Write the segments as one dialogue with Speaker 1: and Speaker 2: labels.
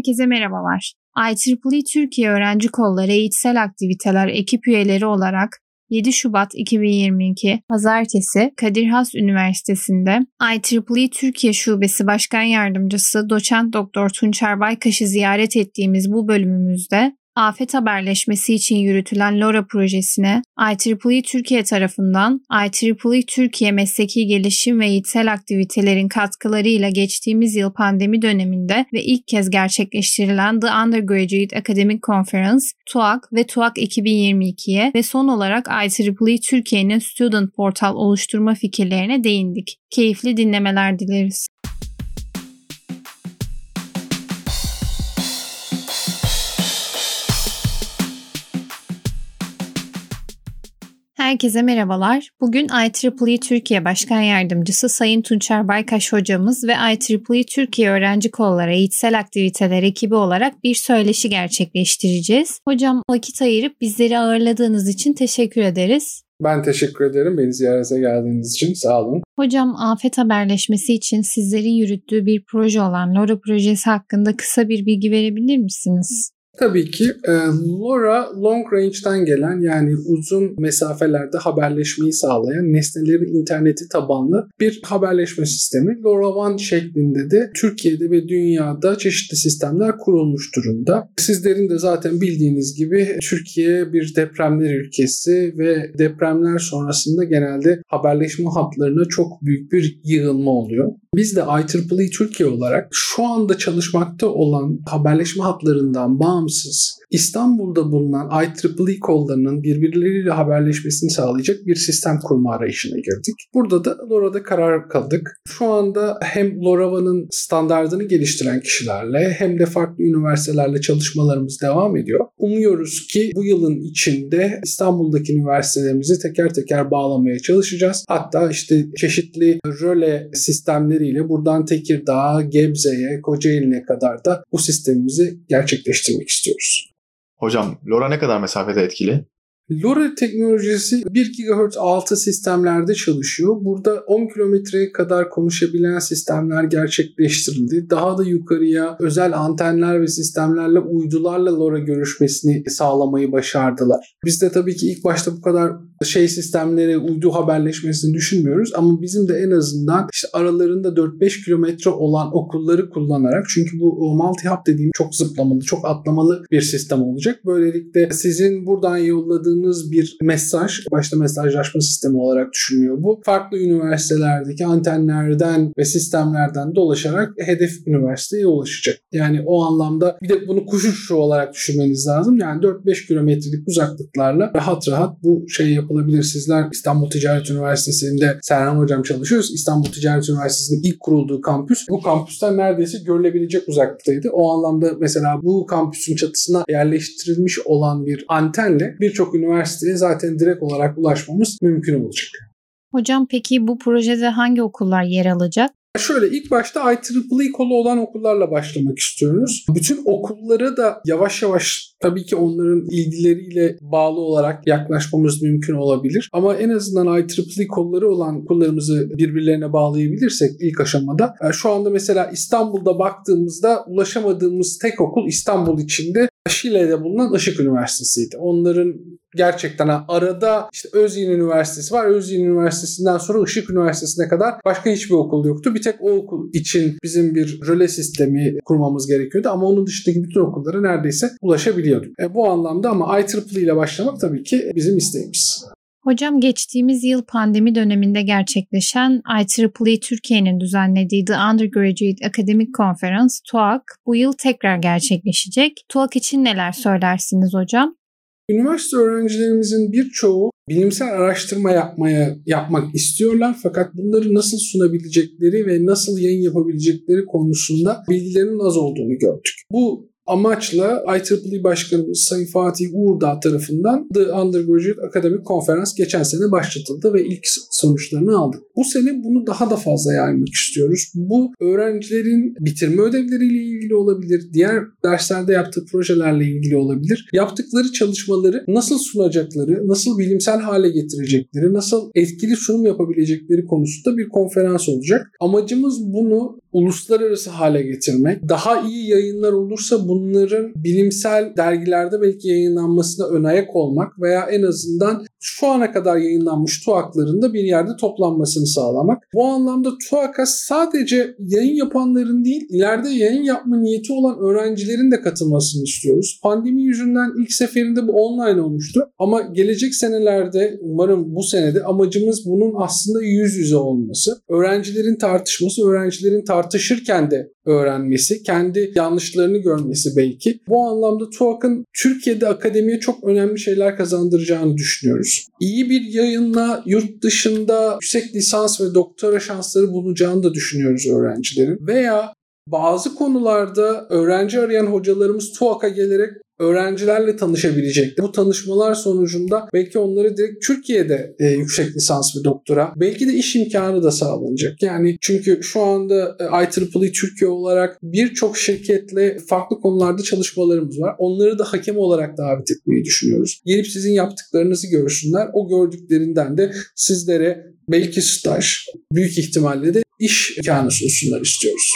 Speaker 1: Herkese merhabalar. IEEE Türkiye Öğrenci Kolları Eğitsel Aktiviteler ekip üyeleri olarak 7 Şubat 2022 Pazartesi Kadir Has Üniversitesi'nde IEEE Türkiye Şubesi Başkan Yardımcısı Doçent Doktor Tunçer Baykaş'ı ziyaret ettiğimiz bu bölümümüzde afet haberleşmesi için yürütülen LoRa projesine IEEE Türkiye tarafından IEEE Türkiye Mesleki Gelişim ve Eğitsel Aktivitelerin katkılarıyla geçtiğimiz yıl pandemi döneminde ve ilk kez gerçekleştirilen The Undergraduate Academic Conference, TUAC ve TUAC 2022'ye ve son olarak IEEE Türkiye'nin Student Portal oluşturma fikirlerine değindik. Keyifli dinlemeler dileriz. Herkese merhabalar. Bugün IEEE Türkiye Başkan Yardımcısı Sayın Tunçer Baykaş hocamız ve IEEE Türkiye Öğrenci Kolları Eğitsel Aktiviteler ekibi olarak bir söyleşi gerçekleştireceğiz. Hocam vakit ayırıp bizleri ağırladığınız için teşekkür ederiz.
Speaker 2: Ben teşekkür ederim beni ziyarete geldiğiniz için. Sağ olun.
Speaker 1: Hocam afet haberleşmesi için sizlerin yürüttüğü bir proje olan LoRa projesi hakkında kısa bir bilgi verebilir misiniz?
Speaker 2: Tabii ki e, LoRa long range'den gelen yani uzun mesafelerde haberleşmeyi sağlayan nesnelerin interneti tabanlı bir haberleşme sistemi. LoRaWAN şeklinde de Türkiye'de ve dünyada çeşitli sistemler kurulmuş durumda. Sizlerin de zaten bildiğiniz gibi Türkiye bir depremler ülkesi ve depremler sonrasında genelde haberleşme hatlarına çok büyük bir yığılma oluyor. Biz de IEEE Türkiye olarak şu anda çalışmakta olan haberleşme hatlarından bağımsız İstanbul'da bulunan IEEE kollarının birbirleriyle haberleşmesini sağlayacak bir sistem kurma arayışına girdik. Burada da LoRa'da karar kıldık. Şu anda hem LoRaWAN'ın standartını geliştiren kişilerle hem de farklı üniversitelerle çalışmalarımız devam ediyor. Umuyoruz ki bu yılın içinde İstanbul'daki üniversitelerimizi teker teker bağlamaya çalışacağız. Hatta işte çeşitli röle sistemleriyle buradan Tekirdağ, Gebze'ye, Kocaeli'ne kadar da bu sistemimizi gerçekleştirmek istiyoruz.
Speaker 3: Hocam LoRa ne kadar mesafede etkili?
Speaker 2: LoRa teknolojisi 1 GHz altı sistemlerde çalışıyor. Burada 10 kilometreye kadar konuşabilen sistemler gerçekleştirildi. Daha da yukarıya özel antenler ve sistemlerle uydularla LoRa görüşmesini sağlamayı başardılar. Biz de tabii ki ilk başta bu kadar şey sistemleri, uydu haberleşmesini düşünmüyoruz ama bizim de en azından işte aralarında 4-5 kilometre olan okulları kullanarak çünkü bu multi hub dediğim çok zıplamalı, çok atlamalı bir sistem olacak. Böylelikle sizin buradan yolladığınız bir mesaj, başta mesajlaşma sistemi olarak düşünülüyor bu. Farklı üniversitelerdeki antenlerden ve sistemlerden dolaşarak hedef üniversiteye ulaşacak. Yani o anlamda bir de bunu kuş uçuşu olarak düşünmeniz lazım. Yani 4-5 kilometrelik uzaklıklarla rahat rahat bu yapabilirsiniz yapılabilir. Sizler İstanbul Ticaret Üniversitesi'nde Serhan Hocam çalışıyoruz. İstanbul Ticaret Üniversitesi'nin ilk kurulduğu kampüs bu kampüsten neredeyse görülebilecek uzaklıktaydı. O anlamda mesela bu kampüsün çatısına yerleştirilmiş olan bir antenle birçok üniversiteye zaten direkt olarak ulaşmamız mümkün olacak.
Speaker 1: Hocam peki bu projede hangi okullar yer alacak?
Speaker 2: Şöyle ilk başta IEEE kolu olan okullarla başlamak istiyoruz. Bütün okulları da yavaş yavaş tabii ki onların ilgileriyle bağlı olarak yaklaşmamız mümkün olabilir. Ama en azından IEEE kolları olan okullarımızı birbirlerine bağlayabilirsek ilk aşamada. E, şu anda mesela İstanbul'da baktığımızda ulaşamadığımız tek okul İstanbul içinde Şile'de bulunan Işık Üniversitesi'ydi. Onların gerçekten arada işte Özyeğin Üniversitesi var. Özyeğin Üniversitesi'nden sonra Işık Üniversitesi'ne kadar başka hiçbir okul yoktu. Bir tek o okul için bizim bir röle sistemi kurmamız gerekiyordu ama onun dışındaki bütün okullara neredeyse ulaşabiliyorduk. E, bu anlamda ama IEEE ile başlamak tabii ki bizim isteğimiz.
Speaker 1: Hocam geçtiğimiz yıl pandemi döneminde gerçekleşen IEEE Türkiye'nin düzenlediği The Undergraduate Academic Conference, TUAC, bu yıl tekrar gerçekleşecek. TUAC için neler söylersiniz hocam?
Speaker 2: Üniversite öğrencilerimizin birçoğu bilimsel araştırma yapmaya yapmak istiyorlar fakat bunları nasıl sunabilecekleri ve nasıl yayın yapabilecekleri konusunda bilgilerinin az olduğunu gördük. Bu amaçla IEEE Başkanımız Sayın Fatih Uğurdağ tarafından The Undergraduate Academic Conference geçen sene başlatıldı ve ilk sonuçlarını aldık. Bu sene bunu daha da fazla yaymak istiyoruz. Bu öğrencilerin bitirme ödevleriyle ilgili olabilir, diğer derslerde yaptığı projelerle ilgili olabilir. Yaptıkları çalışmaları nasıl sunacakları, nasıl bilimsel hale getirecekleri, nasıl etkili sunum yapabilecekleri konusunda bir konferans olacak. Amacımız bunu uluslararası hale getirmek, daha iyi yayınlar olursa bunların bilimsel dergilerde belki yayınlanmasına ön ayak olmak veya en azından şu ana kadar yayınlanmış TUAK'ların da bir yerde toplanmasını sağlamak. Bu anlamda TUAK'a sadece yayın yapanların değil, ileride yayın yapma niyeti olan öğrencilerin de katılmasını istiyoruz. Pandemi yüzünden ilk seferinde bu online olmuştu ama gelecek senelerde umarım bu senede amacımız bunun aslında yüz yüze olması. Öğrencilerin tartışması, öğrencilerin tartışırken de öğrenmesi, kendi yanlışlarını görmesi belki. Bu anlamda TUAK'ın Türkiye'de akademiye çok önemli şeyler kazandıracağını düşünüyoruz. İyi bir yayınla yurt dışında yüksek lisans ve doktora şansları bulacağını da düşünüyoruz öğrencilerin. Veya bazı konularda öğrenci arayan hocalarımız TUAK'a gelerek öğrencilerle tanışabilecekti. Bu tanışmalar sonucunda belki onları direkt Türkiye'de e, yüksek lisans ve doktora belki de iş imkanı da sağlanacak. Yani çünkü şu anda e, IEEE Türkiye olarak birçok şirketle farklı konularda çalışmalarımız var. Onları da hakem olarak davet etmeyi düşünüyoruz. Gelip sizin yaptıklarınızı görsünler. O gördüklerinden de sizlere belki staj, büyük ihtimalle de iş imkanı sunsunlar istiyoruz.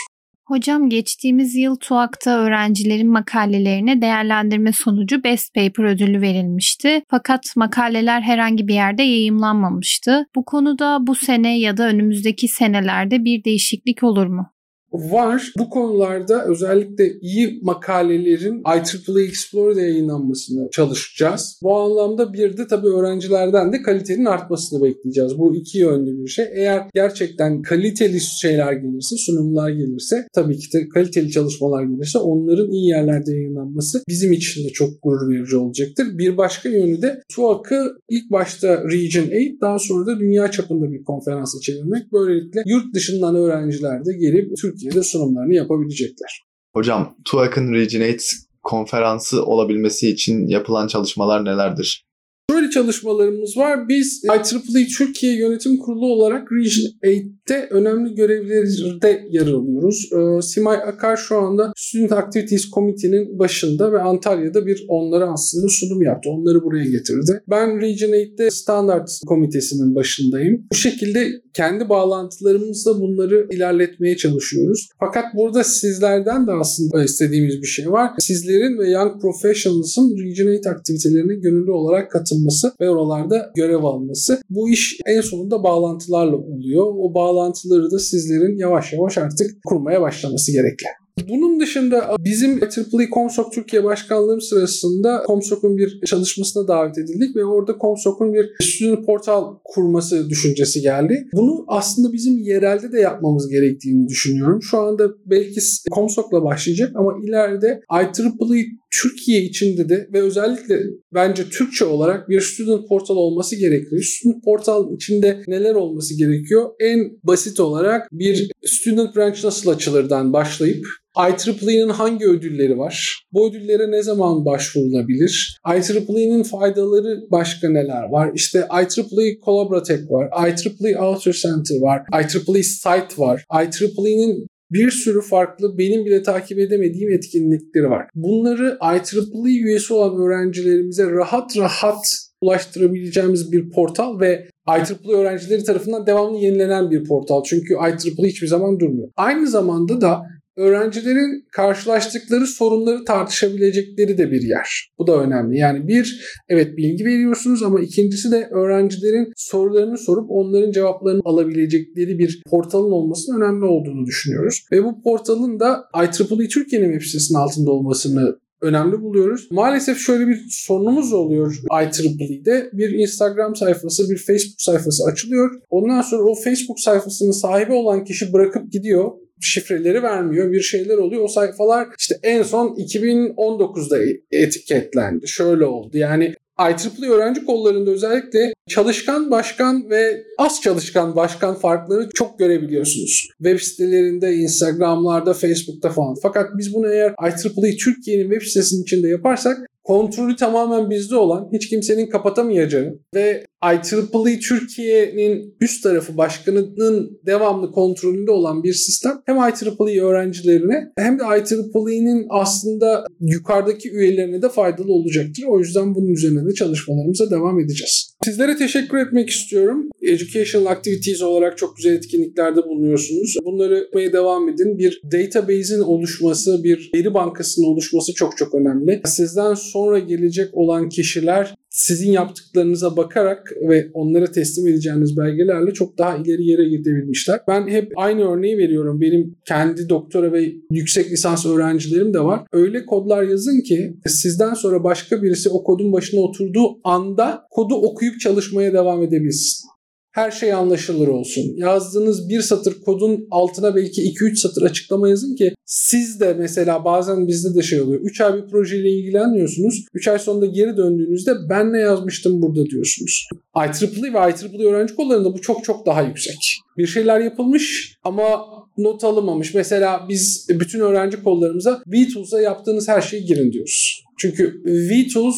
Speaker 1: Hocam geçtiğimiz yıl TUAK'ta öğrencilerin makalelerine değerlendirme sonucu Best Paper ödülü verilmişti. Fakat makaleler herhangi bir yerde yayımlanmamıştı. Bu konuda bu sene ya da önümüzdeki senelerde bir değişiklik olur mu?
Speaker 2: Var. Bu konularda özellikle iyi makalelerin IEEE Explore'da yayınlanmasını çalışacağız. Bu anlamda bir de tabii öğrencilerden de kalitenin artmasını bekleyeceğiz. Bu iki yönlü bir şey. Eğer gerçekten kaliteli şeyler gelirse, sunumlar gelirse, tabii ki de kaliteli çalışmalar gelirse onların iyi yerlerde yayınlanması bizim için de çok gurur verici olacaktır. Bir başka yönü de TUAK'ı ilk başta Region 8 daha sonra da dünya çapında bir konferansa çevirmek. Böylelikle yurt dışından öğrenciler de gelip Türkiye Türkiye'de sunumlarını yapabilecekler.
Speaker 3: Hocam TUAC'ın Regenerate konferansı olabilmesi için yapılan çalışmalar nelerdir?
Speaker 2: Şöyle çalışmalarımız var. Biz IEEE Türkiye Yönetim Kurulu olarak Region 8'te önemli görevlerde yer alıyoruz. Ee, Simay Akar şu anda Student Activities Committee'nin başında ve Antalya'da bir onlara aslında sunum yaptı. Onları buraya getirdi. Ben Region 8'te Standard Komitesi'nin başındayım. Bu şekilde kendi bağlantılarımızla bunları ilerletmeye çalışıyoruz. Fakat burada sizlerden de aslında istediğimiz bir şey var. Sizlerin ve Young Professionals'ın Region 8 aktivitelerine gönüllü olarak katılması ve oralarda görev alması. Bu iş en sonunda bağlantılarla oluyor. O bağlantıları da sizlerin yavaş yavaş artık kurmaya başlaması gerekli. Bunun dışında bizim IEEE Comsok Türkiye Başkanlığım sırasında Comsok'un bir çalışmasına davet edildik ve orada Comsok'un bir student portal kurması düşüncesi geldi. Bunu aslında bizim yerelde de yapmamız gerektiğini düşünüyorum. Şu anda belki Comsok'la başlayacak ama ileride IEEE Türkiye içinde de ve özellikle bence Türkçe olarak bir student portal olması gerekiyor. Student portal içinde neler olması gerekiyor? En basit olarak bir student branch nasıl açılırdan başlayıp IEEE'nin hangi ödülleri var? Bu ödüllere ne zaman başvurulabilir? IEEE'nin faydaları başka neler var? İşte IEEE Collaboratech var, IEEE Author Center var, IEEE Site var, IEEE'nin bir sürü farklı benim bile takip edemediğim etkinlikleri var. Bunları IEEE üyesi olan öğrencilerimize rahat rahat ulaştırabileceğimiz bir portal ve IEEE öğrencileri tarafından devamlı yenilenen bir portal. Çünkü IEEE hiçbir zaman durmuyor. Aynı zamanda da öğrencilerin karşılaştıkları sorunları tartışabilecekleri de bir yer. Bu da önemli. Yani bir, evet bilgi veriyorsunuz ama ikincisi de öğrencilerin sorularını sorup onların cevaplarını alabilecekleri bir portalın olmasının önemli olduğunu düşünüyoruz. Ve bu portalın da IEEE Türkiye'nin web sitesinin altında olmasını önemli buluyoruz. Maalesef şöyle bir sorunumuz oluyor IEEE'de. Bir Instagram sayfası, bir Facebook sayfası açılıyor. Ondan sonra o Facebook sayfasının sahibi olan kişi bırakıp gidiyor şifreleri vermiyor. Bir şeyler oluyor. O sayfalar işte en son 2019'da etiketlendi. Şöyle oldu. Yani IEEE öğrenci kollarında özellikle çalışkan başkan ve az çalışkan başkan farkları çok görebiliyorsunuz. Web sitelerinde, Instagram'larda, Facebook'ta falan. Fakat biz bunu eğer IEEE Türkiye'nin web sitesinin içinde yaparsak kontrolü tamamen bizde olan, hiç kimsenin kapatamayacağı ve IEEE Türkiye'nin üst tarafı başkanının devamlı kontrolünde olan bir sistem hem IEEE öğrencilerine hem de IEEE'nin aslında yukarıdaki üyelerine de faydalı olacaktır. O yüzden bunun üzerine de çalışmalarımıza devam edeceğiz. Sizlere teşekkür etmek istiyorum. Educational Activities olarak çok güzel etkinliklerde bulunuyorsunuz. Bunları yapmaya devam edin. Bir database'in oluşması, bir veri bankasının oluşması çok çok önemli. Sizden sonra gelecek olan kişiler sizin yaptıklarınıza bakarak ve onlara teslim edeceğiniz belgelerle çok daha ileri yere gidebilmişler. Ben hep aynı örneği veriyorum. Benim kendi doktora ve yüksek lisans öğrencilerim de var. Öyle kodlar yazın ki sizden sonra başka birisi o kodun başına oturduğu anda kodu okuyup çalışmaya devam edebilsin her şey anlaşılır olsun. Yazdığınız bir satır kodun altına belki 2-3 satır açıklama yazın ki siz de mesela bazen bizde de şey oluyor. 3 ay bir projeyle ilgileniyorsunuz. 3 ay sonunda geri döndüğünüzde ben ne yazmıştım burada diyorsunuz. IEEE ve IEEE öğrenci kollarında bu çok çok daha yüksek. Bir şeyler yapılmış ama not alınmamış. Mesela biz bütün öğrenci kollarımıza VTools'a yaptığınız her şeyi girin diyoruz. Çünkü VTools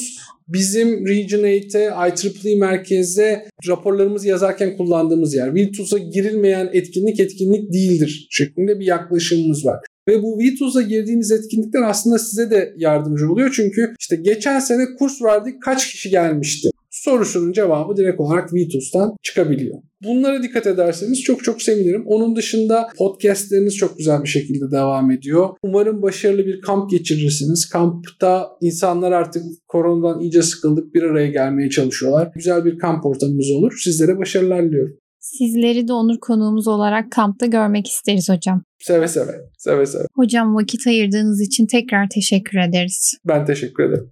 Speaker 2: bizim Region 8'e, IEEE merkezde raporlarımızı yazarken kullandığımız yer. Viltus'a girilmeyen etkinlik etkinlik değildir şeklinde bir yaklaşımımız var. Ve bu VTUS'a girdiğiniz etkinlikler aslında size de yardımcı oluyor. Çünkü işte geçen sene kurs verdik kaç kişi gelmişti? Sorusunun cevabı direkt olarak VTUS'tan çıkabiliyor. Bunlara dikkat ederseniz çok çok sevinirim. Onun dışında podcastleriniz çok güzel bir şekilde devam ediyor. Umarım başarılı bir kamp geçirirsiniz. Kampta insanlar artık koronadan iyice sıkıldık bir araya gelmeye çalışıyorlar. Güzel bir kamp ortamımız olur. Sizlere başarılar diliyorum.
Speaker 1: Sizleri de onur konuğumuz olarak kampta görmek isteriz hocam.
Speaker 2: Seve seve. Seve seve.
Speaker 1: Hocam vakit ayırdığınız için tekrar teşekkür ederiz.
Speaker 2: Ben teşekkür ederim.